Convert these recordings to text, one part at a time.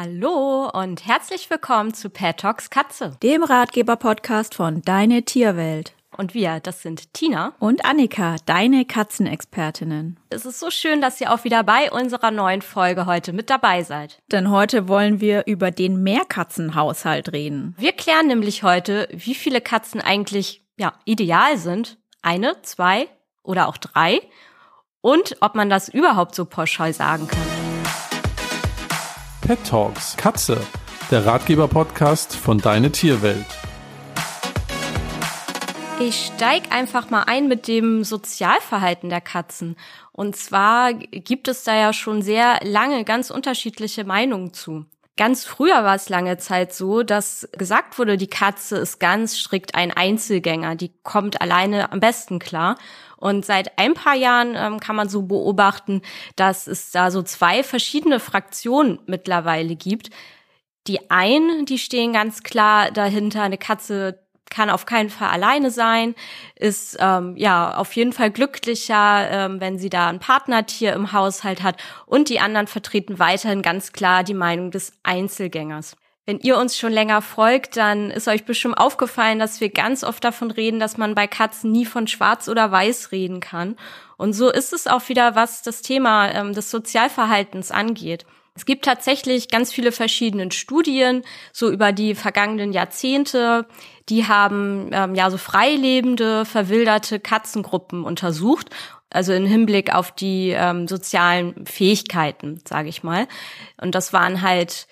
Hallo und herzlich willkommen zu Pet Talks Katze, dem Ratgeber-Podcast von Deine Tierwelt. Und wir, das sind Tina und Annika, deine Katzenexpertinnen. Es ist so schön, dass ihr auch wieder bei unserer neuen Folge heute mit dabei seid. Denn heute wollen wir über den Mehrkatzenhaushalt reden. Wir klären nämlich heute, wie viele Katzen eigentlich ja ideal sind. Eine, zwei oder auch drei. Und ob man das überhaupt so pauschal sagen kann. Pet Talks Katze, der Ratgeber-Podcast von Deine Tierwelt. Ich steig einfach mal ein mit dem Sozialverhalten der Katzen. Und zwar gibt es da ja schon sehr lange ganz unterschiedliche Meinungen zu. Ganz früher war es lange Zeit so, dass gesagt wurde, die Katze ist ganz strikt ein Einzelgänger, die kommt alleine am besten klar. Und seit ein paar Jahren ähm, kann man so beobachten, dass es da so zwei verschiedene Fraktionen mittlerweile gibt. Die einen, die stehen ganz klar dahinter, eine Katze kann auf keinen Fall alleine sein, ist ähm, ja auf jeden Fall glücklicher, ähm, wenn sie da ein Partnertier im Haushalt hat. Und die anderen vertreten weiterhin ganz klar die Meinung des Einzelgängers. Wenn ihr uns schon länger folgt, dann ist euch bestimmt aufgefallen, dass wir ganz oft davon reden, dass man bei Katzen nie von Schwarz oder Weiß reden kann. Und so ist es auch wieder, was das Thema ähm, des Sozialverhaltens angeht. Es gibt tatsächlich ganz viele verschiedene Studien, so über die vergangenen Jahrzehnte. Die haben ähm, ja so freilebende, verwilderte Katzengruppen untersucht also in Hinblick auf die ähm, sozialen Fähigkeiten, sage ich mal. Und das waren halt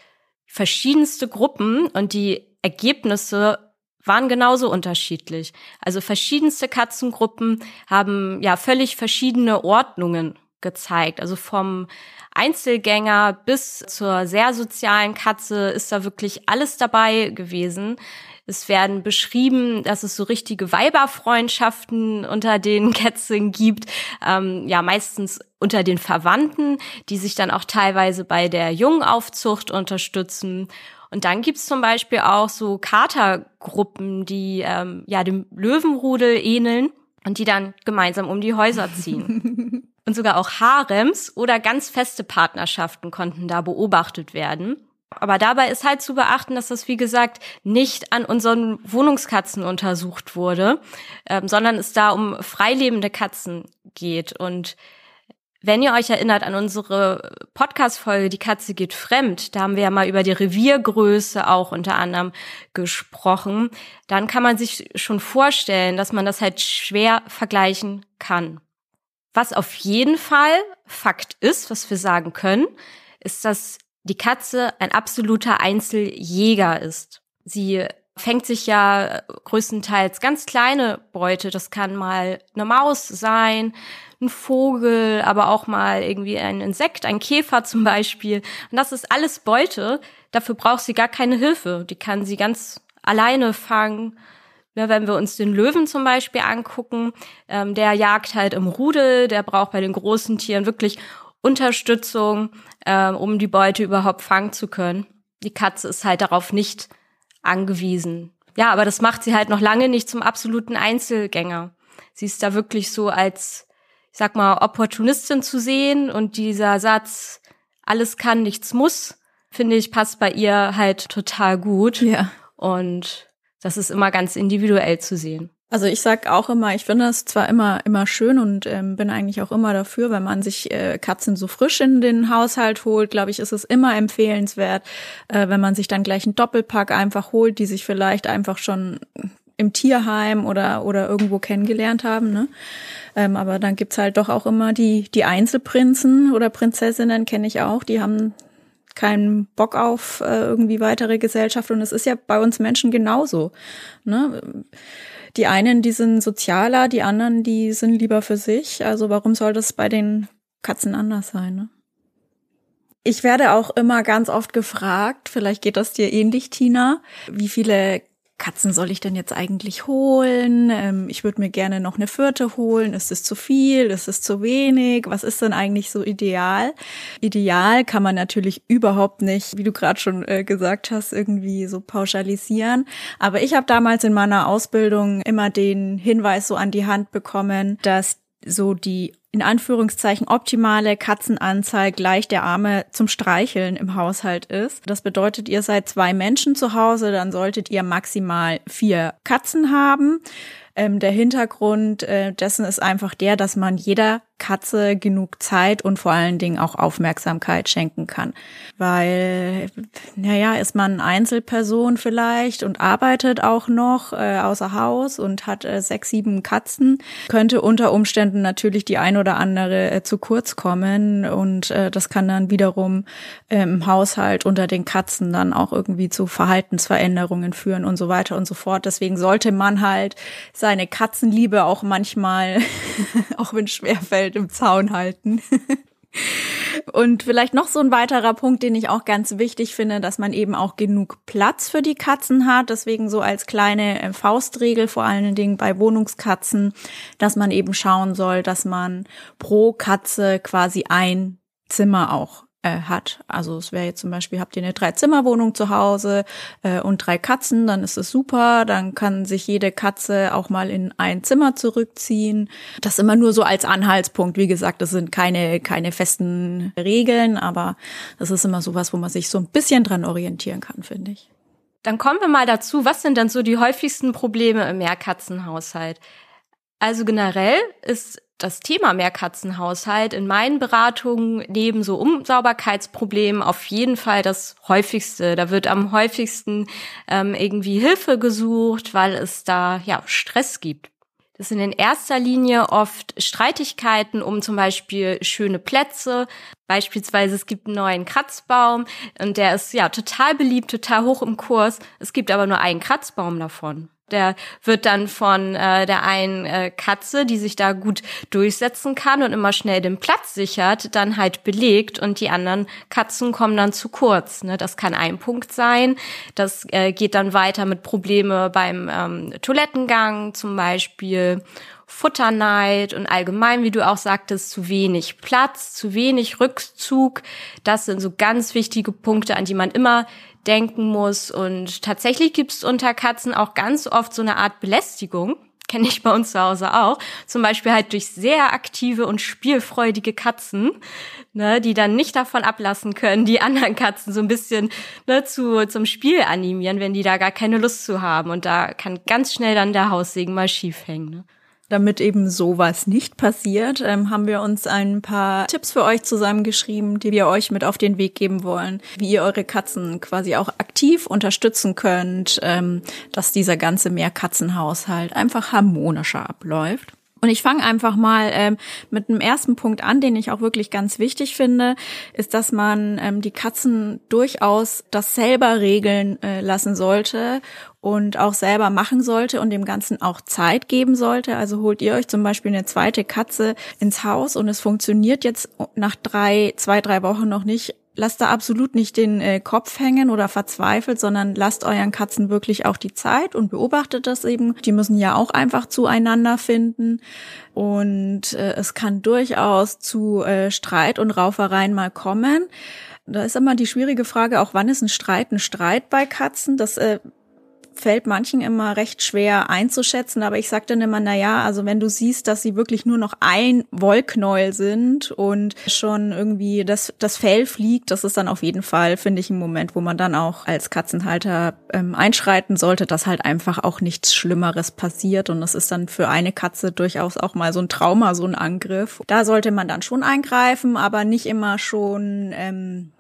verschiedenste Gruppen und die Ergebnisse waren genauso unterschiedlich. Also verschiedenste Katzengruppen haben ja völlig verschiedene Ordnungen gezeigt. Also vom Einzelgänger bis zur sehr sozialen Katze ist da wirklich alles dabei gewesen. Es werden beschrieben, dass es so richtige Weiberfreundschaften unter den Kätzchen gibt, ähm, ja meistens unter den Verwandten, die sich dann auch teilweise bei der Jungaufzucht unterstützen. Und dann gibt's zum Beispiel auch so Katergruppen, die ähm, ja dem Löwenrudel ähneln und die dann gemeinsam um die Häuser ziehen. und sogar auch Harems oder ganz feste Partnerschaften konnten da beobachtet werden. Aber dabei ist halt zu beachten, dass das, wie gesagt, nicht an unseren Wohnungskatzen untersucht wurde, ähm, sondern es da um freilebende Katzen geht. Und wenn ihr euch erinnert an unsere Podcast-Folge Die Katze geht fremd, da haben wir ja mal über die Reviergröße auch unter anderem gesprochen, dann kann man sich schon vorstellen, dass man das halt schwer vergleichen kann. Was auf jeden Fall Fakt ist, was wir sagen können, ist, dass die Katze ein absoluter Einzeljäger ist. Sie fängt sich ja größtenteils ganz kleine Beute. Das kann mal eine Maus sein, ein Vogel, aber auch mal irgendwie ein Insekt, ein Käfer zum Beispiel. Und das ist alles Beute. Dafür braucht sie gar keine Hilfe. Die kann sie ganz alleine fangen. Ja, wenn wir uns den Löwen zum Beispiel angucken, ähm, der jagt halt im Rudel, der braucht bei den großen Tieren wirklich Unterstützung, äh, um die Beute überhaupt fangen zu können. Die Katze ist halt darauf nicht angewiesen. Ja, aber das macht sie halt noch lange nicht zum absoluten Einzelgänger. Sie ist da wirklich so als, ich sag mal, Opportunistin zu sehen und dieser Satz, alles kann, nichts muss, finde ich, passt bei ihr halt total gut. Ja. Und das ist immer ganz individuell zu sehen. Also ich sag auch immer, ich finde das zwar immer immer schön und ähm, bin eigentlich auch immer dafür, wenn man sich äh, Katzen so frisch in den Haushalt holt, glaube ich, ist es immer empfehlenswert, äh, wenn man sich dann gleich einen Doppelpack einfach holt, die sich vielleicht einfach schon im Tierheim oder oder irgendwo kennengelernt haben. Ne? Ähm, aber dann gibt's halt doch auch immer die die Einzelprinzen oder Prinzessinnen kenne ich auch, die haben keinen Bock auf äh, irgendwie weitere Gesellschaft und es ist ja bei uns Menschen genauso. Ne? Die einen, die sind sozialer, die anderen, die sind lieber für sich. Also warum soll das bei den Katzen anders sein? Ne? Ich werde auch immer ganz oft gefragt, vielleicht geht das dir ähnlich, Tina, wie viele Katzen soll ich denn jetzt eigentlich holen? Ähm, ich würde mir gerne noch eine vierte holen. Ist es zu viel? Ist es zu wenig? Was ist denn eigentlich so ideal? Ideal kann man natürlich überhaupt nicht, wie du gerade schon äh, gesagt hast, irgendwie so pauschalisieren. Aber ich habe damals in meiner Ausbildung immer den Hinweis so an die Hand bekommen, dass so die in Anführungszeichen optimale Katzenanzahl gleich der Arme zum Streicheln im Haushalt ist. Das bedeutet, ihr seid zwei Menschen zu Hause, dann solltet ihr maximal vier Katzen haben. Ähm, der Hintergrund äh, dessen ist einfach der, dass man jeder Katze genug Zeit und vor allen Dingen auch Aufmerksamkeit schenken kann. Weil, naja, ist man Einzelperson vielleicht und arbeitet auch noch äh, außer Haus und hat äh, sechs, sieben Katzen, könnte unter Umständen natürlich die ein oder andere äh, zu kurz kommen und äh, das kann dann wiederum äh, im Haushalt unter den Katzen dann auch irgendwie zu Verhaltensveränderungen führen und so weiter und so fort. Deswegen sollte man halt seine Katzenliebe auch manchmal, auch wenn es schwerfällt, im Zaun halten. Und vielleicht noch so ein weiterer Punkt, den ich auch ganz wichtig finde, dass man eben auch genug Platz für die Katzen hat. Deswegen so als kleine äh, Faustregel, vor allen Dingen bei Wohnungskatzen, dass man eben schauen soll, dass man pro Katze quasi ein Zimmer auch äh, hat. Also es wäre jetzt zum Beispiel, habt ihr eine Drei-Zimmer-Wohnung zu Hause äh, und drei Katzen, dann ist es super. Dann kann sich jede Katze auch mal in ein Zimmer zurückziehen. Das immer nur so als Anhaltspunkt. Wie gesagt, das sind keine, keine festen Regeln, aber das ist immer sowas, wo man sich so ein bisschen dran orientieren kann, finde ich. Dann kommen wir mal dazu, was sind dann so die häufigsten Probleme im Mehrkatzenhaushalt? Also generell ist das Thema Mehrkatzenhaushalt in meinen Beratungen neben so Unsauberkeitsproblemen auf jeden Fall das häufigste. Da wird am häufigsten ähm, irgendwie Hilfe gesucht, weil es da ja Stress gibt. Das sind in erster Linie oft Streitigkeiten um zum Beispiel schöne Plätze. Beispielsweise es gibt einen neuen Kratzbaum und der ist ja total beliebt, total hoch im Kurs. Es gibt aber nur einen Kratzbaum davon. Der wird dann von äh, der einen äh, Katze, die sich da gut durchsetzen kann und immer schnell den Platz sichert, dann halt belegt und die anderen Katzen kommen dann zu kurz. Ne? Das kann ein Punkt sein. Das äh, geht dann weiter mit Probleme beim ähm, Toilettengang zum Beispiel. Futterneid und allgemein, wie du auch sagtest, zu wenig Platz, zu wenig Rückzug. Das sind so ganz wichtige Punkte, an die man immer denken muss. Und tatsächlich gibt es unter Katzen auch ganz oft so eine Art Belästigung. Kenne ich bei uns zu Hause auch. Zum Beispiel halt durch sehr aktive und spielfreudige Katzen, ne, die dann nicht davon ablassen können, die anderen Katzen so ein bisschen ne, zu, zum Spiel animieren, wenn die da gar keine Lust zu haben. Und da kann ganz schnell dann der Haussegen mal schief hängen. Ne? Damit eben sowas nicht passiert, ähm, haben wir uns ein paar Tipps für euch zusammengeschrieben, die wir euch mit auf den Weg geben wollen, wie ihr eure Katzen quasi auch aktiv unterstützen könnt, ähm, dass dieser ganze Mehrkatzenhaushalt einfach harmonischer abläuft. Und ich fange einfach mal ähm, mit einem ersten Punkt an, den ich auch wirklich ganz wichtig finde, ist, dass man ähm, die Katzen durchaus das selber regeln äh, lassen sollte und auch selber machen sollte und dem Ganzen auch Zeit geben sollte. Also holt ihr euch zum Beispiel eine zweite Katze ins Haus und es funktioniert jetzt nach drei, zwei, drei Wochen noch nicht lasst da absolut nicht den äh, Kopf hängen oder verzweifelt, sondern lasst euren Katzen wirklich auch die Zeit und beobachtet das eben. Die müssen ja auch einfach zueinander finden. Und äh, es kann durchaus zu äh, Streit und Raufereien mal kommen. Da ist immer die schwierige Frage, auch wann ist ein Streit ein Streit bei Katzen? Das äh, fällt manchen immer recht schwer einzuschätzen, aber ich sage dann immer, na ja, also wenn du siehst, dass sie wirklich nur noch ein Wollknäuel sind und schon irgendwie das, das Fell fliegt, das ist dann auf jeden Fall, finde ich, ein Moment, wo man dann auch als Katzenhalter ähm, einschreiten sollte, dass halt einfach auch nichts Schlimmeres passiert und das ist dann für eine Katze durchaus auch mal so ein Trauma, so ein Angriff. Da sollte man dann schon eingreifen, aber nicht immer schon ähm,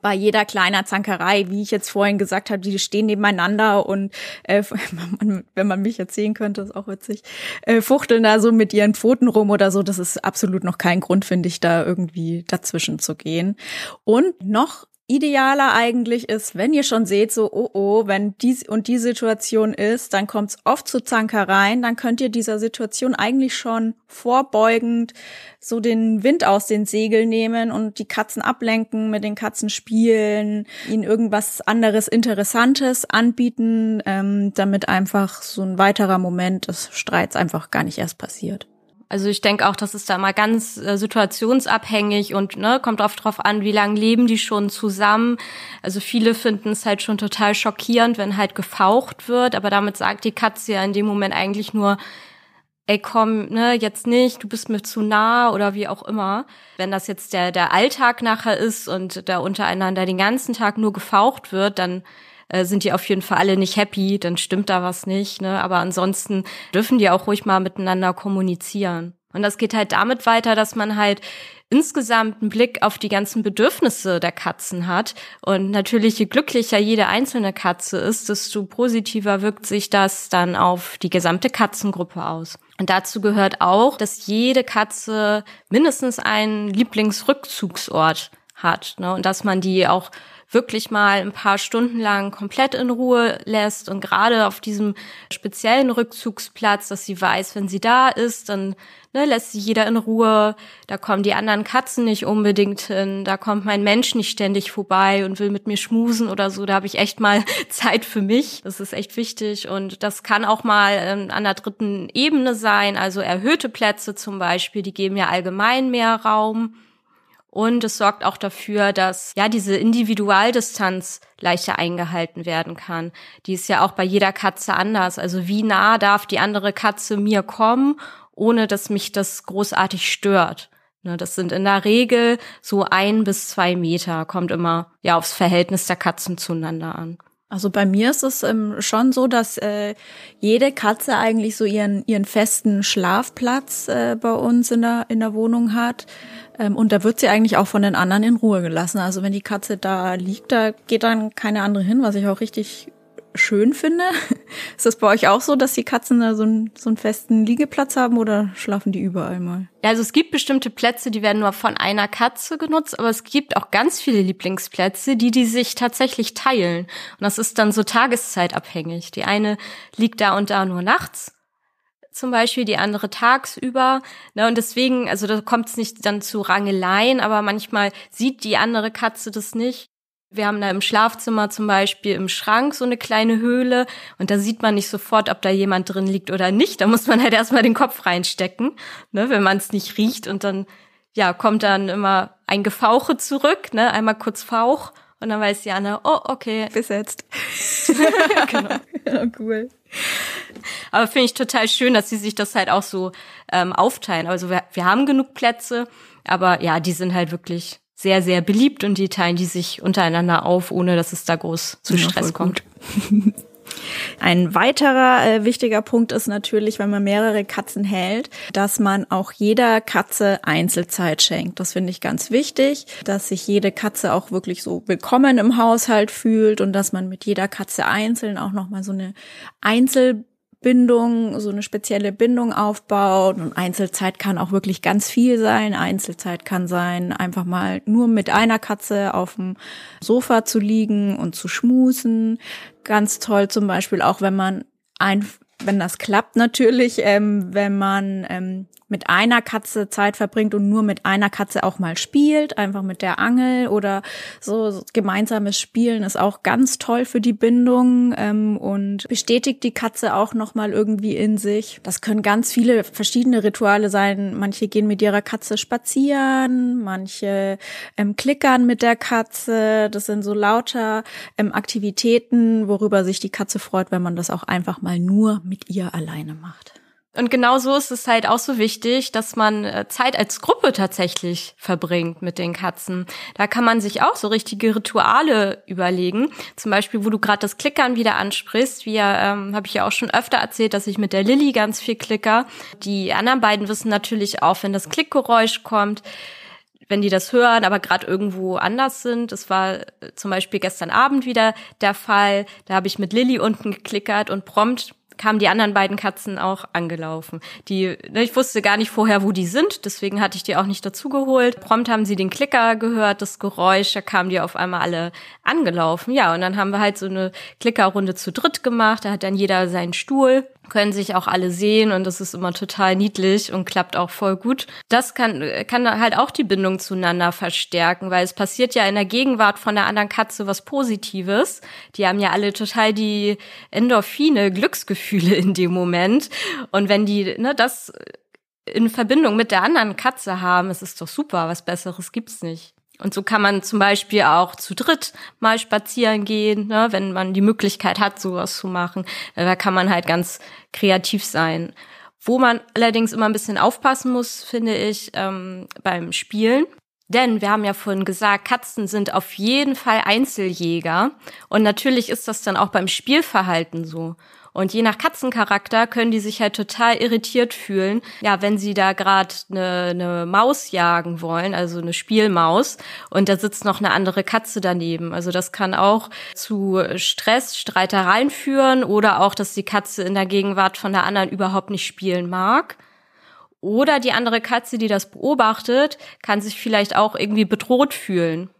bei jeder kleiner Zankerei, wie ich jetzt vorhin gesagt habe, die stehen nebeneinander und äh, wenn man mich sehen könnte, ist auch witzig, äh, fuchteln da so mit ihren Pfoten rum oder so. Das ist absolut noch kein Grund, finde ich, da irgendwie dazwischen zu gehen. Und noch idealer eigentlich ist, wenn ihr schon seht, so, oh oh, wenn die und die Situation ist, dann kommt es oft zu Zankereien, dann könnt ihr dieser Situation eigentlich schon vorbeugend so den Wind aus den Segeln nehmen und die Katzen ablenken, mit den Katzen spielen, ihnen irgendwas anderes Interessantes anbieten, ähm, damit einfach so ein weiterer Moment des Streits einfach gar nicht erst passiert. Also ich denke auch, das ist da mal ganz äh, situationsabhängig und ne, kommt oft drauf an, wie lange leben die schon zusammen. Also viele finden es halt schon total schockierend, wenn halt gefaucht wird, aber damit sagt die Katze ja in dem Moment eigentlich nur, ey komm, ne, jetzt nicht, du bist mir zu nah oder wie auch immer. Wenn das jetzt der, der Alltag nachher ist und da untereinander den ganzen Tag nur gefaucht wird, dann äh, sind die auf jeden Fall alle nicht happy, dann stimmt da was nicht, ne? Aber ansonsten dürfen die auch ruhig mal miteinander kommunizieren. Und das geht halt damit weiter, dass man halt insgesamt einen Blick auf die ganzen Bedürfnisse der Katzen hat. Und natürlich, je glücklicher jede einzelne Katze ist, desto positiver wirkt sich das dann auf die gesamte Katzengruppe aus. Und dazu gehört auch, dass jede Katze mindestens einen Lieblingsrückzugsort hat. Ne? Und dass man die auch wirklich mal ein paar Stunden lang komplett in Ruhe lässt und gerade auf diesem speziellen Rückzugsplatz, dass sie weiß, wenn sie da ist, dann ne, lässt sie jeder in Ruhe. Da kommen die anderen Katzen nicht unbedingt hin. Da kommt mein Mensch nicht ständig vorbei und will mit mir schmusen oder so. Da habe ich echt mal Zeit für mich. Das ist echt wichtig und das kann auch mal ähm, an der dritten Ebene sein. Also erhöhte Plätze zum Beispiel, die geben ja allgemein mehr Raum. Und es sorgt auch dafür, dass ja diese Individualdistanz leichter eingehalten werden kann. Die ist ja auch bei jeder Katze anders. Also wie nah darf die andere Katze mir kommen, ohne dass mich das großartig stört. Ne, das sind in der Regel so ein bis zwei Meter, kommt immer ja aufs Verhältnis der Katzen zueinander an. Also bei mir ist es ähm, schon so, dass äh, jede Katze eigentlich so ihren ihren festen Schlafplatz äh, bei uns in der in der Wohnung hat. Ähm, und da wird sie eigentlich auch von den anderen in Ruhe gelassen. Also wenn die Katze da liegt, da geht dann keine andere hin, was ich auch richtig schön finde. Ist das bei euch auch so, dass die Katzen da so einen, so einen festen Liegeplatz haben oder schlafen die überall mal? Ja, also es gibt bestimmte Plätze, die werden nur von einer Katze genutzt, aber es gibt auch ganz viele Lieblingsplätze, die die sich tatsächlich teilen. Und das ist dann so tageszeitabhängig. Die eine liegt da und da nur nachts zum Beispiel, die andere tagsüber. Ne, und deswegen, also da kommt es nicht dann zu Rangeleien, aber manchmal sieht die andere Katze das nicht. Wir haben da im Schlafzimmer zum Beispiel im Schrank so eine kleine Höhle und da sieht man nicht sofort, ob da jemand drin liegt oder nicht. Da muss man halt erstmal den Kopf reinstecken, ne, wenn man es nicht riecht und dann ja kommt dann immer ein Gefauche zurück, ne, einmal kurz Fauch und dann weiß Jana, oh okay, besetzt. genau. Ja, cool. Aber finde ich total schön, dass sie sich das halt auch so ähm, aufteilen. Also wir, wir haben genug Plätze, aber ja, die sind halt wirklich sehr, sehr beliebt und die teilen die sich untereinander auf, ohne dass es da groß zu Stress ja, kommt. Ein weiterer äh, wichtiger Punkt ist natürlich, wenn man mehrere Katzen hält, dass man auch jeder Katze Einzelzeit schenkt. Das finde ich ganz wichtig, dass sich jede Katze auch wirklich so willkommen im Haushalt fühlt und dass man mit jeder Katze einzeln auch nochmal so eine Einzel Bindung, so eine spezielle Bindung aufbaut. Und Einzelzeit kann auch wirklich ganz viel sein. Einzelzeit kann sein, einfach mal nur mit einer Katze auf dem Sofa zu liegen und zu schmusen. Ganz toll zum Beispiel auch, wenn man ein, wenn das klappt natürlich, ähm, wenn man ähm, mit einer Katze Zeit verbringt und nur mit einer Katze auch mal spielt, einfach mit der Angel oder so gemeinsames Spielen ist auch ganz toll für die Bindung ähm, und bestätigt die Katze auch noch mal irgendwie in sich. Das können ganz viele verschiedene Rituale sein. Manche gehen mit ihrer Katze spazieren, manche ähm, klickern mit der Katze. Das sind so lauter ähm, Aktivitäten, worüber sich die Katze freut, wenn man das auch einfach mal nur mit ihr alleine macht. Und genau so ist es halt auch so wichtig, dass man äh, Zeit als Gruppe tatsächlich verbringt mit den Katzen. Da kann man sich auch so richtige Rituale überlegen. Zum Beispiel, wo du gerade das Klickern wieder ansprichst. Wir ähm, habe ich ja auch schon öfter erzählt, dass ich mit der Lilly ganz viel klicker. Die anderen beiden wissen natürlich auch, wenn das Klickgeräusch kommt, wenn die das hören, aber gerade irgendwo anders sind. Das war äh, zum Beispiel gestern Abend wieder der Fall. Da habe ich mit Lilly unten geklickert und prompt kamen die anderen beiden Katzen auch angelaufen. Die, ne, ich wusste gar nicht vorher, wo die sind, deswegen hatte ich die auch nicht dazugeholt. Prompt haben sie den Klicker gehört, das Geräusch, da kamen die auf einmal alle angelaufen. Ja, und dann haben wir halt so eine Klickerrunde zu dritt gemacht. Da hat dann jeder seinen Stuhl können sich auch alle sehen und das ist immer total niedlich und klappt auch voll gut. Das kann, kann halt auch die Bindung zueinander verstärken, weil es passiert ja in der Gegenwart von der anderen Katze was Positives. Die haben ja alle total die Endorphine, Glücksgefühle in dem Moment. Und wenn die, ne, das in Verbindung mit der anderen Katze haben, es ist doch super, was Besseres gibt's nicht. Und so kann man zum Beispiel auch zu dritt mal spazieren gehen, ne, wenn man die Möglichkeit hat, sowas zu machen. Da kann man halt ganz kreativ sein. Wo man allerdings immer ein bisschen aufpassen muss, finde ich, ähm, beim Spielen. Denn wir haben ja vorhin gesagt, Katzen sind auf jeden Fall Einzeljäger. Und natürlich ist das dann auch beim Spielverhalten so. Und je nach Katzencharakter können die sich halt total irritiert fühlen, ja, wenn sie da gerade eine, eine Maus jagen wollen, also eine Spielmaus, und da sitzt noch eine andere Katze daneben. Also das kann auch zu Stress, Streitereien führen oder auch, dass die Katze in der Gegenwart von der anderen überhaupt nicht spielen mag. Oder die andere Katze, die das beobachtet, kann sich vielleicht auch irgendwie bedroht fühlen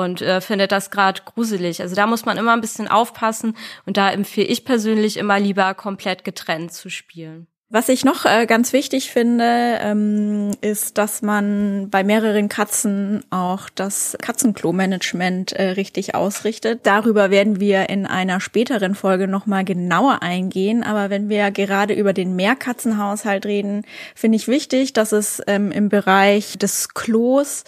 und äh, findet das gerade gruselig. Also da muss man immer ein bisschen aufpassen und da empfehle ich persönlich immer lieber komplett getrennt zu spielen. Was ich noch äh, ganz wichtig finde, ähm, ist, dass man bei mehreren Katzen auch das Katzenklo-Management äh, richtig ausrichtet. Darüber werden wir in einer späteren Folge nochmal genauer eingehen. Aber wenn wir gerade über den Mehrkatzenhaushalt reden, finde ich wichtig, dass es ähm, im Bereich des Klos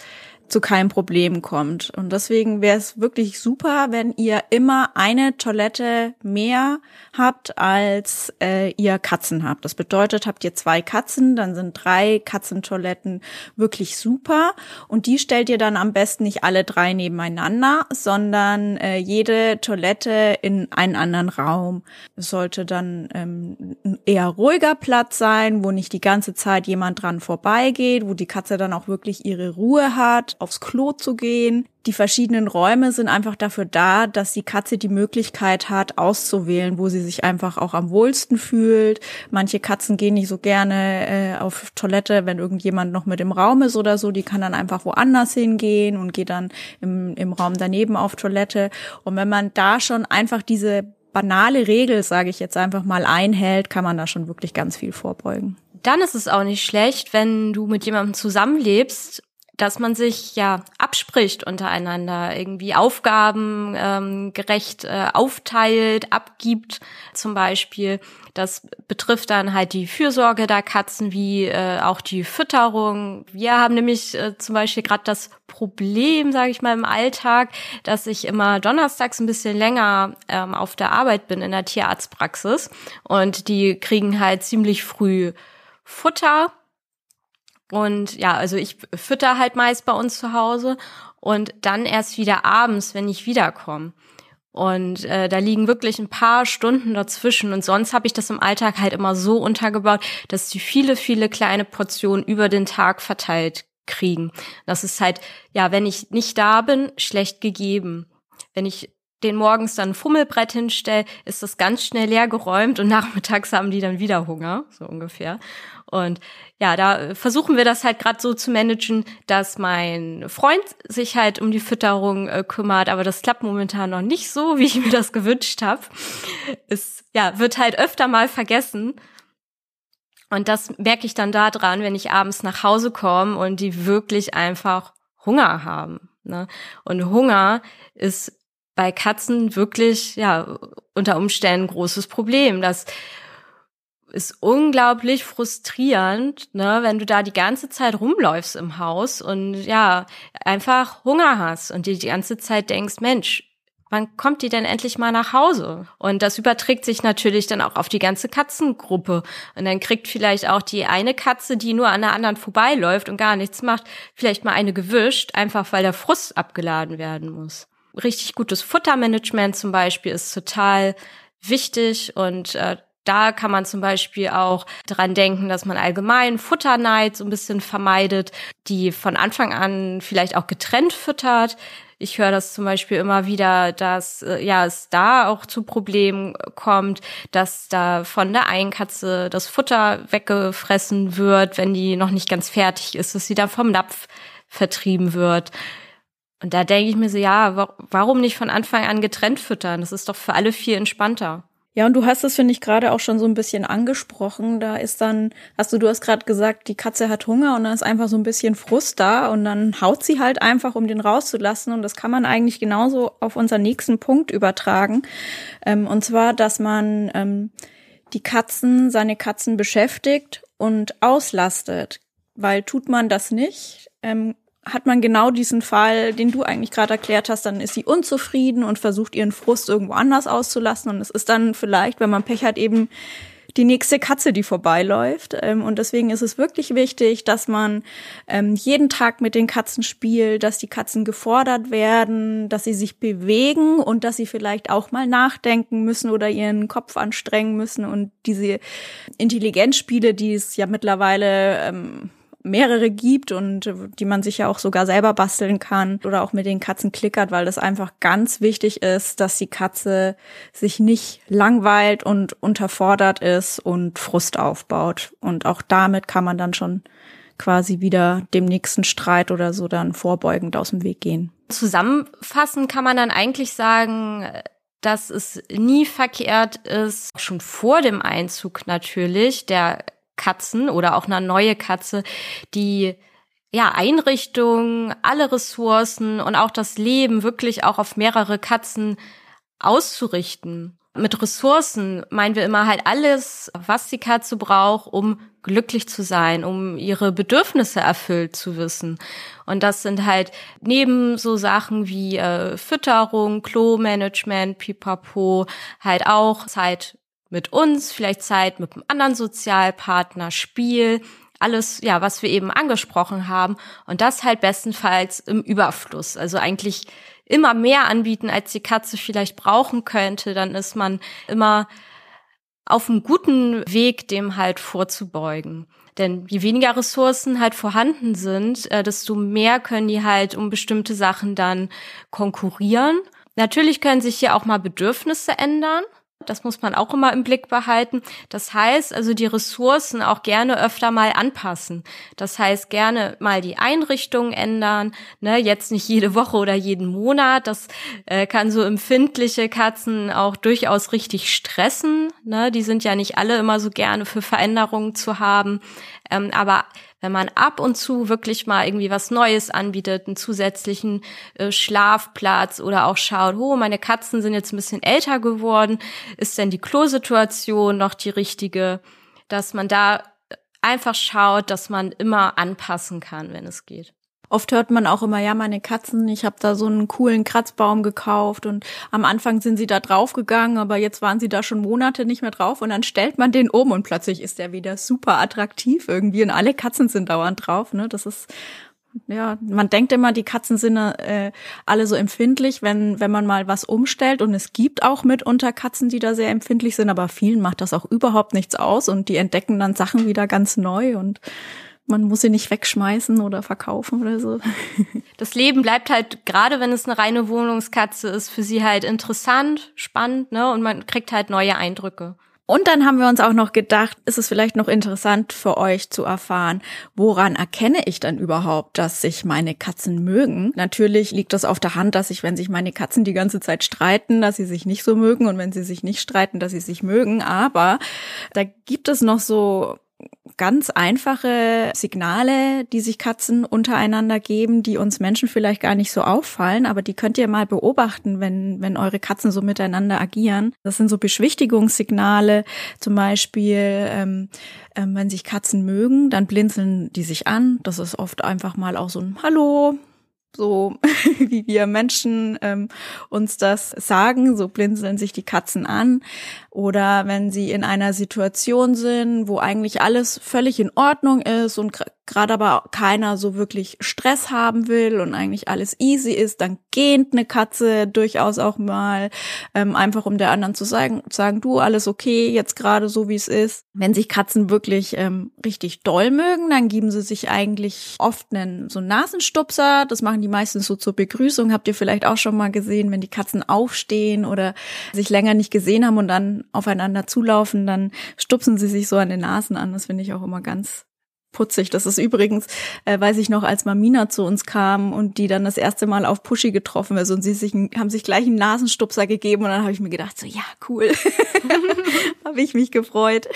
zu keinem Problem kommt. Und deswegen wäre es wirklich super, wenn ihr immer eine Toilette mehr habt, als äh, ihr Katzen habt. Das bedeutet, habt ihr zwei Katzen, dann sind drei Katzentoiletten wirklich super. Und die stellt ihr dann am besten nicht alle drei nebeneinander, sondern äh, jede Toilette in einen anderen Raum. Es sollte dann ähm, ein eher ruhiger Platz sein, wo nicht die ganze Zeit jemand dran vorbeigeht, wo die Katze dann auch wirklich ihre Ruhe hat aufs Klo zu gehen. Die verschiedenen Räume sind einfach dafür da, dass die Katze die Möglichkeit hat, auszuwählen, wo sie sich einfach auch am wohlsten fühlt. Manche Katzen gehen nicht so gerne äh, auf Toilette, wenn irgendjemand noch mit im Raum ist oder so. Die kann dann einfach woanders hingehen und geht dann im, im Raum daneben auf Toilette. Und wenn man da schon einfach diese banale Regel, sage ich jetzt einfach mal, einhält, kann man da schon wirklich ganz viel vorbeugen. Dann ist es auch nicht schlecht, wenn du mit jemandem zusammenlebst dass man sich ja abspricht untereinander, irgendwie Aufgaben ähm, gerecht äh, aufteilt, abgibt zum Beispiel. Das betrifft dann halt die Fürsorge der Katzen wie äh, auch die Fütterung. Wir haben nämlich äh, zum Beispiel gerade das Problem, sage ich mal, im Alltag, dass ich immer donnerstags ein bisschen länger ähm, auf der Arbeit bin in der Tierarztpraxis und die kriegen halt ziemlich früh Futter und ja, also ich fütter halt meist bei uns zu Hause und dann erst wieder abends, wenn ich wiederkomme. Und äh, da liegen wirklich ein paar Stunden dazwischen. Und sonst habe ich das im Alltag halt immer so untergebaut, dass die viele, viele kleine Portionen über den Tag verteilt kriegen. Das ist halt, ja, wenn ich nicht da bin, schlecht gegeben. Wenn ich den morgens dann ein Fummelbrett hinstelle, ist das ganz schnell leer geräumt und nachmittags haben die dann wieder Hunger, so ungefähr. Und ja, da versuchen wir das halt gerade so zu managen, dass mein Freund sich halt um die Fütterung äh, kümmert, aber das klappt momentan noch nicht so, wie ich mir das gewünscht habe. Es ja, wird halt öfter mal vergessen. Und das merke ich dann da dran, wenn ich abends nach Hause komme und die wirklich einfach Hunger haben. Ne? Und Hunger ist bei Katzen wirklich, ja, unter Umständen ein großes Problem. Das ist unglaublich frustrierend, ne, wenn du da die ganze Zeit rumläufst im Haus und ja, einfach Hunger hast und dir die ganze Zeit denkst, Mensch, wann kommt die denn endlich mal nach Hause? Und das überträgt sich natürlich dann auch auf die ganze Katzengruppe. Und dann kriegt vielleicht auch die eine Katze, die nur an der anderen vorbeiläuft und gar nichts macht, vielleicht mal eine gewischt, einfach weil der Frust abgeladen werden muss richtig gutes Futtermanagement zum Beispiel ist total wichtig und äh, da kann man zum Beispiel auch dran denken, dass man allgemein Futterneid so ein bisschen vermeidet, die von Anfang an vielleicht auch getrennt füttert. Ich höre das zum Beispiel immer wieder, dass äh, ja es da auch zu Problemen kommt, dass da von der einen Katze das Futter weggefressen wird, wenn die noch nicht ganz fertig ist, dass sie dann vom Napf vertrieben wird. Und da denke ich mir so, ja, warum nicht von Anfang an getrennt füttern? Das ist doch für alle viel entspannter. Ja, und du hast es, finde ich, gerade auch schon so ein bisschen angesprochen. Da ist dann, hast du, du hast gerade gesagt, die Katze hat Hunger und dann ist einfach so ein bisschen Frust da und dann haut sie halt einfach, um den rauszulassen. Und das kann man eigentlich genauso auf unseren nächsten Punkt übertragen. Ähm, und zwar, dass man ähm, die Katzen, seine Katzen beschäftigt und auslastet. Weil tut man das nicht, ähm, hat man genau diesen Fall, den du eigentlich gerade erklärt hast, dann ist sie unzufrieden und versucht ihren Frust irgendwo anders auszulassen und es ist dann vielleicht, wenn man Pech hat, eben die nächste Katze, die vorbeiläuft. Ähm, und deswegen ist es wirklich wichtig, dass man ähm, jeden Tag mit den Katzen spielt, dass die Katzen gefordert werden, dass sie sich bewegen und dass sie vielleicht auch mal nachdenken müssen oder ihren Kopf anstrengen müssen. Und diese Intelligenzspiele, die es ja mittlerweile ähm, mehrere gibt und die man sich ja auch sogar selber basteln kann oder auch mit den Katzen klickert, weil das einfach ganz wichtig ist, dass die Katze sich nicht langweilt und unterfordert ist und Frust aufbaut. Und auch damit kann man dann schon quasi wieder dem nächsten Streit oder so dann vorbeugend aus dem Weg gehen. Zusammenfassend kann man dann eigentlich sagen, dass es nie verkehrt ist, schon vor dem Einzug natürlich der Katzen oder auch eine neue Katze, die ja, Einrichtung, alle Ressourcen und auch das Leben wirklich auch auf mehrere Katzen auszurichten. Mit Ressourcen meinen wir immer halt alles, was die Katze braucht, um glücklich zu sein, um ihre Bedürfnisse erfüllt zu wissen. Und das sind halt neben so Sachen wie äh, Fütterung, Klo-Management, Pipapo, halt auch Zeit mit uns, vielleicht Zeit mit einem anderen Sozialpartner, Spiel, alles, ja, was wir eben angesprochen haben. Und das halt bestenfalls im Überfluss. Also eigentlich immer mehr anbieten, als die Katze vielleicht brauchen könnte. Dann ist man immer auf einem guten Weg, dem halt vorzubeugen. Denn je weniger Ressourcen halt vorhanden sind, äh, desto mehr können die halt um bestimmte Sachen dann konkurrieren. Natürlich können sich hier auch mal Bedürfnisse ändern. Das muss man auch immer im Blick behalten. Das heißt also die Ressourcen auch gerne öfter mal anpassen. Das heißt gerne mal die Einrichtung ändern. Ne, jetzt nicht jede Woche oder jeden Monat. Das äh, kann so empfindliche Katzen auch durchaus richtig stressen. Ne, die sind ja nicht alle immer so gerne für Veränderungen zu haben. Ähm, aber wenn man ab und zu wirklich mal irgendwie was Neues anbietet, einen zusätzlichen äh, Schlafplatz oder auch schaut, oh, meine Katzen sind jetzt ein bisschen älter geworden, ist denn die Klosituation noch die richtige, dass man da einfach schaut, dass man immer anpassen kann, wenn es geht. Oft hört man auch immer, ja, meine Katzen, ich habe da so einen coolen Kratzbaum gekauft und am Anfang sind sie da draufgegangen, aber jetzt waren sie da schon Monate nicht mehr drauf und dann stellt man den um und plötzlich ist der wieder super attraktiv irgendwie und alle Katzen sind dauernd drauf. Ne? Das ist ja, man denkt immer, die Katzen sind äh, alle so empfindlich, wenn, wenn man mal was umstellt. Und es gibt auch mitunter Katzen, die da sehr empfindlich sind, aber vielen macht das auch überhaupt nichts aus und die entdecken dann Sachen wieder ganz neu und man muss sie nicht wegschmeißen oder verkaufen oder so. Das Leben bleibt halt, gerade wenn es eine reine Wohnungskatze ist, für sie halt interessant, spannend, ne? Und man kriegt halt neue Eindrücke. Und dann haben wir uns auch noch gedacht, ist es vielleicht noch interessant für euch zu erfahren, woran erkenne ich dann überhaupt, dass sich meine Katzen mögen? Natürlich liegt das auf der Hand, dass ich, wenn sich meine Katzen die ganze Zeit streiten, dass sie sich nicht so mögen und wenn sie sich nicht streiten, dass sie sich mögen. Aber da gibt es noch so ganz einfache Signale, die sich Katzen untereinander geben, die uns Menschen vielleicht gar nicht so auffallen, aber die könnt ihr mal beobachten, wenn, wenn eure Katzen so miteinander agieren. Das sind so Beschwichtigungssignale, zum Beispiel, ähm, ähm, wenn sich Katzen mögen, dann blinzeln die sich an. Das ist oft einfach mal auch so ein Hallo, so wie wir Menschen ähm, uns das sagen, so blinzeln sich die Katzen an. Oder wenn sie in einer Situation sind, wo eigentlich alles völlig in Ordnung ist und gerade aber keiner so wirklich Stress haben will und eigentlich alles easy ist, dann gähnt eine Katze durchaus auch mal, ähm, einfach um der anderen zu sagen, sagen, du, alles okay, jetzt gerade so wie es ist. Wenn sich Katzen wirklich ähm, richtig doll mögen, dann geben sie sich eigentlich oft einen so einen Nasenstupser. Das machen die meistens so zur Begrüßung. Habt ihr vielleicht auch schon mal gesehen, wenn die Katzen aufstehen oder sich länger nicht gesehen haben und dann aufeinander zulaufen, dann stupsen sie sich so an den Nasen an. Das finde ich auch immer ganz putzig. Das ist übrigens, äh, weiß ich noch, als Mamina zu uns kam und die dann das erste Mal auf Pushy getroffen ist und sie sich, haben sich gleich einen Nasenstupser gegeben und dann habe ich mir gedacht, so ja, cool. habe ich mich gefreut.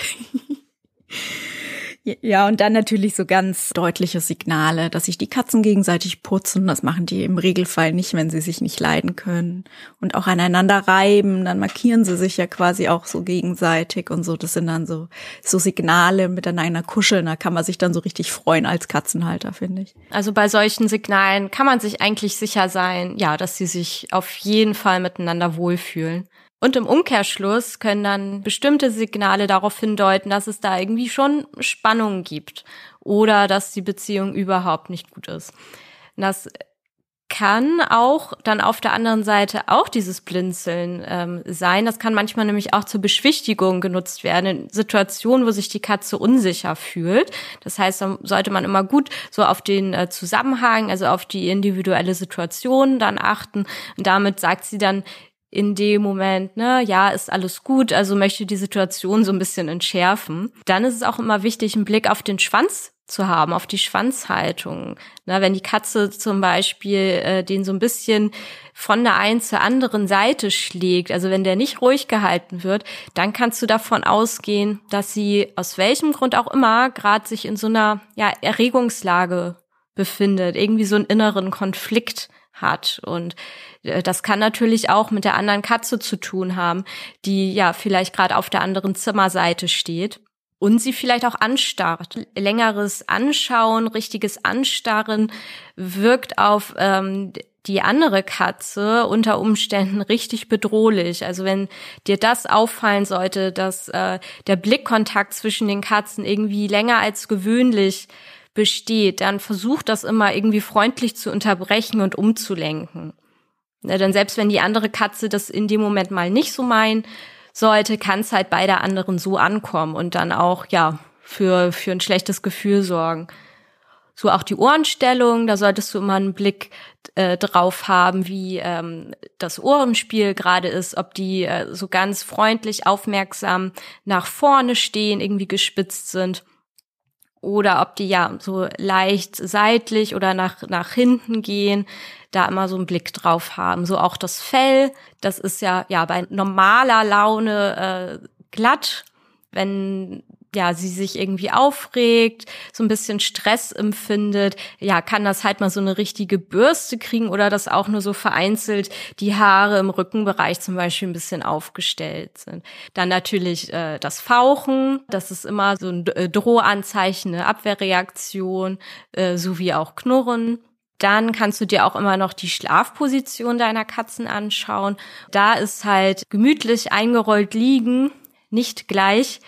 Ja, und dann natürlich so ganz deutliche Signale, dass sich die Katzen gegenseitig putzen. Das machen die im Regelfall nicht, wenn sie sich nicht leiden können. Und auch aneinander reiben, dann markieren sie sich ja quasi auch so gegenseitig und so. Das sind dann so, so Signale miteinander kuscheln. Da kann man sich dann so richtig freuen als Katzenhalter, finde ich. Also bei solchen Signalen kann man sich eigentlich sicher sein, ja, dass sie sich auf jeden Fall miteinander wohlfühlen. Und im Umkehrschluss können dann bestimmte Signale darauf hindeuten, dass es da irgendwie schon Spannungen gibt oder dass die Beziehung überhaupt nicht gut ist. das kann auch dann auf der anderen Seite auch dieses Blinzeln ähm, sein. Das kann manchmal nämlich auch zur Beschwichtigung genutzt werden in Situationen, wo sich die Katze unsicher fühlt. Das heißt, dann sollte man immer gut so auf den äh, Zusammenhang, also auf die individuelle Situation dann achten. Und damit sagt sie dann in dem Moment, ne, ja, ist alles gut, also möchte die Situation so ein bisschen entschärfen. Dann ist es auch immer wichtig, einen Blick auf den Schwanz zu haben, auf die Schwanzhaltung. Na, wenn die Katze zum Beispiel äh, den so ein bisschen von der einen zur anderen Seite schlägt, also wenn der nicht ruhig gehalten wird, dann kannst du davon ausgehen, dass sie aus welchem Grund auch immer gerade sich in so einer ja, Erregungslage befindet, irgendwie so einen inneren Konflikt hat. Und äh, das kann natürlich auch mit der anderen Katze zu tun haben, die ja vielleicht gerade auf der anderen Zimmerseite steht und sie vielleicht auch anstarrt. Längeres Anschauen, richtiges Anstarren wirkt auf ähm, die andere Katze unter Umständen richtig bedrohlich. Also wenn dir das auffallen sollte, dass äh, der Blickkontakt zwischen den Katzen irgendwie länger als gewöhnlich besteht, dann versuch das immer irgendwie freundlich zu unterbrechen und umzulenken. Ja, denn selbst wenn die andere Katze das in dem Moment mal nicht so meint, sollte, kann es halt bei der anderen so ankommen und dann auch, ja, für, für ein schlechtes Gefühl sorgen. So auch die Ohrenstellung, da solltest du immer einen Blick äh, drauf haben, wie ähm, das Ohrenspiel gerade ist, ob die äh, so ganz freundlich, aufmerksam nach vorne stehen, irgendwie gespitzt sind oder ob die ja so leicht seitlich oder nach, nach hinten gehen, da immer so einen Blick drauf haben. So auch das Fell, das ist ja, ja bei normaler Laune äh, glatt. Wenn ja, sie sich irgendwie aufregt, so ein bisschen Stress empfindet, ja, kann das halt mal so eine richtige Bürste kriegen oder dass auch nur so vereinzelt die Haare im Rückenbereich zum Beispiel ein bisschen aufgestellt sind. Dann natürlich äh, das Fauchen, das ist immer so ein äh, Drohanzeichen, eine Abwehrreaktion, äh, sowie auch Knurren. Dann kannst du dir auch immer noch die Schlafposition deiner Katzen anschauen. Da ist halt gemütlich eingerollt liegen, nicht gleich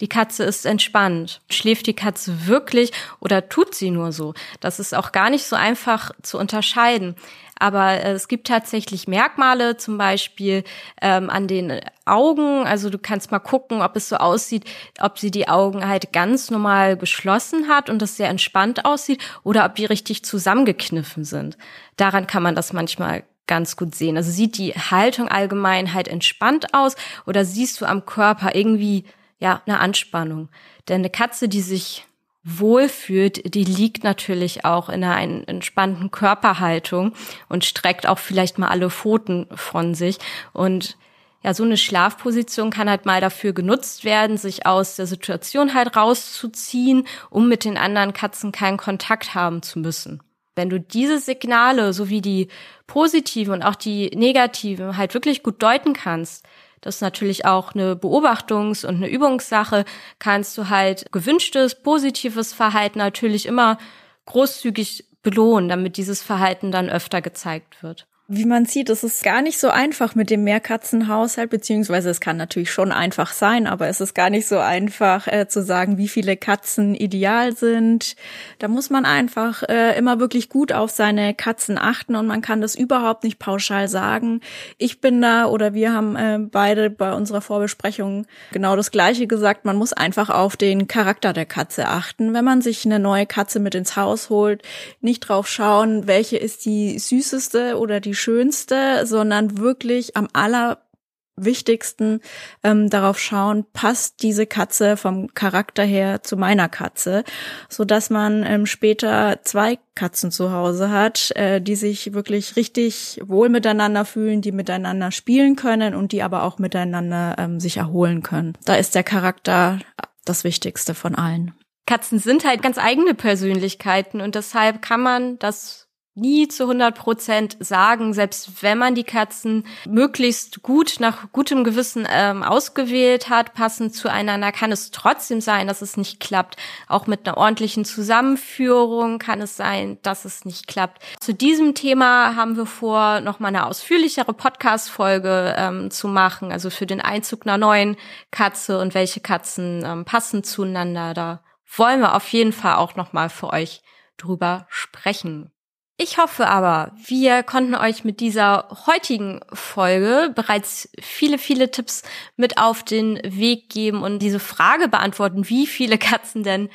die Katze ist entspannt. Schläft die Katze wirklich oder tut sie nur so? Das ist auch gar nicht so einfach zu unterscheiden. Aber äh, es gibt tatsächlich Merkmale, zum Beispiel ähm, an den Augen. Also du kannst mal gucken, ob es so aussieht, ob sie die Augen halt ganz normal geschlossen hat und das sehr entspannt aussieht oder ob die richtig zusammengekniffen sind. Daran kann man das manchmal ganz gut sehen. Also sieht die Haltung allgemein halt entspannt aus oder siehst du am Körper irgendwie ja, eine Anspannung. Denn eine Katze, die sich wohlfühlt, die liegt natürlich auch in einer entspannten Körperhaltung und streckt auch vielleicht mal alle Pfoten von sich. Und ja, so eine Schlafposition kann halt mal dafür genutzt werden, sich aus der Situation halt rauszuziehen, um mit den anderen Katzen keinen Kontakt haben zu müssen. Wenn du diese Signale sowie die positiven und auch die negativen halt wirklich gut deuten kannst, das ist natürlich auch eine Beobachtungs- und eine Übungssache. Kannst du halt gewünschtes, positives Verhalten natürlich immer großzügig belohnen, damit dieses Verhalten dann öfter gezeigt wird. Wie man sieht, es ist gar nicht so einfach mit dem Mehrkatzenhaushalt, beziehungsweise es kann natürlich schon einfach sein, aber es ist gar nicht so einfach äh, zu sagen, wie viele Katzen ideal sind. Da muss man einfach äh, immer wirklich gut auf seine Katzen achten und man kann das überhaupt nicht pauschal sagen. Ich bin da oder wir haben äh, beide bei unserer Vorbesprechung genau das Gleiche gesagt. Man muss einfach auf den Charakter der Katze achten. Wenn man sich eine neue Katze mit ins Haus holt, nicht drauf schauen, welche ist die süßeste oder die schönste, sondern wirklich am allerwichtigsten ähm, darauf schauen, passt diese Katze vom Charakter her zu meiner Katze, so dass man ähm, später zwei Katzen zu Hause hat, äh, die sich wirklich richtig wohl miteinander fühlen, die miteinander spielen können und die aber auch miteinander ähm, sich erholen können. Da ist der Charakter das Wichtigste von allen. Katzen sind halt ganz eigene Persönlichkeiten und deshalb kann man das nie zu 100 Prozent sagen, selbst wenn man die Katzen möglichst gut nach gutem Gewissen ähm, ausgewählt hat, passend zueinander, kann es trotzdem sein, dass es nicht klappt. Auch mit einer ordentlichen Zusammenführung kann es sein, dass es nicht klappt. Zu diesem Thema haben wir vor, noch mal eine ausführlichere Podcast-Folge ähm, zu machen, also für den Einzug einer neuen Katze und welche Katzen ähm, passen zueinander. Da wollen wir auf jeden Fall auch noch mal für euch drüber sprechen. Ich hoffe aber, wir konnten euch mit dieser heutigen Folge bereits viele, viele Tipps mit auf den Weg geben und diese Frage beantworten, wie viele Katzen denn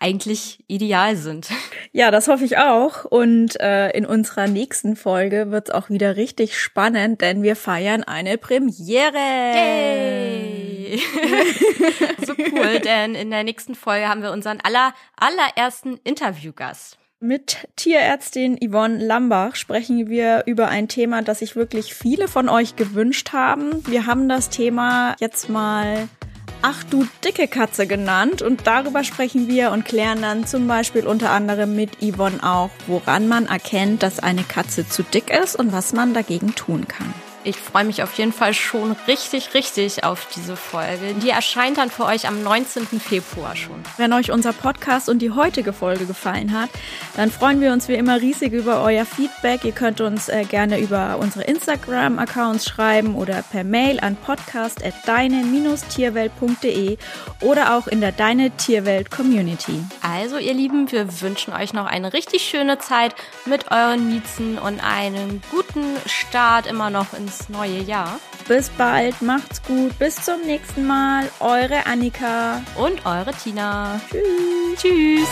eigentlich ideal sind. Ja, das hoffe ich auch. Und äh, in unserer nächsten Folge wird es auch wieder richtig spannend, denn wir feiern eine Premiere. Yay! so cool, denn in der nächsten Folge haben wir unseren aller, allerersten Interviewgast. Mit Tierärztin Yvonne Lambach sprechen wir über ein Thema, das sich wirklich viele von euch gewünscht haben. Wir haben das Thema jetzt mal Ach du dicke Katze genannt und darüber sprechen wir und klären dann zum Beispiel unter anderem mit Yvonne auch, woran man erkennt, dass eine Katze zu dick ist und was man dagegen tun kann. Ich freue mich auf jeden Fall schon richtig, richtig auf diese Folge. Die erscheint dann für euch am 19. Februar schon. Wenn euch unser Podcast und die heutige Folge gefallen hat, dann freuen wir uns wie immer riesig über euer Feedback. Ihr könnt uns äh, gerne über unsere Instagram-Accounts schreiben oder per Mail an podcast.deine-tierwelt.de oder auch in der Deine Tierwelt Community. Also ihr Lieben, wir wünschen euch noch eine richtig schöne Zeit mit euren Miezen und einen guten Start immer noch ins ins neue Jahr. Bis bald, macht's gut, bis zum nächsten Mal. Eure Annika und eure Tina. Tschüss. Tschüss.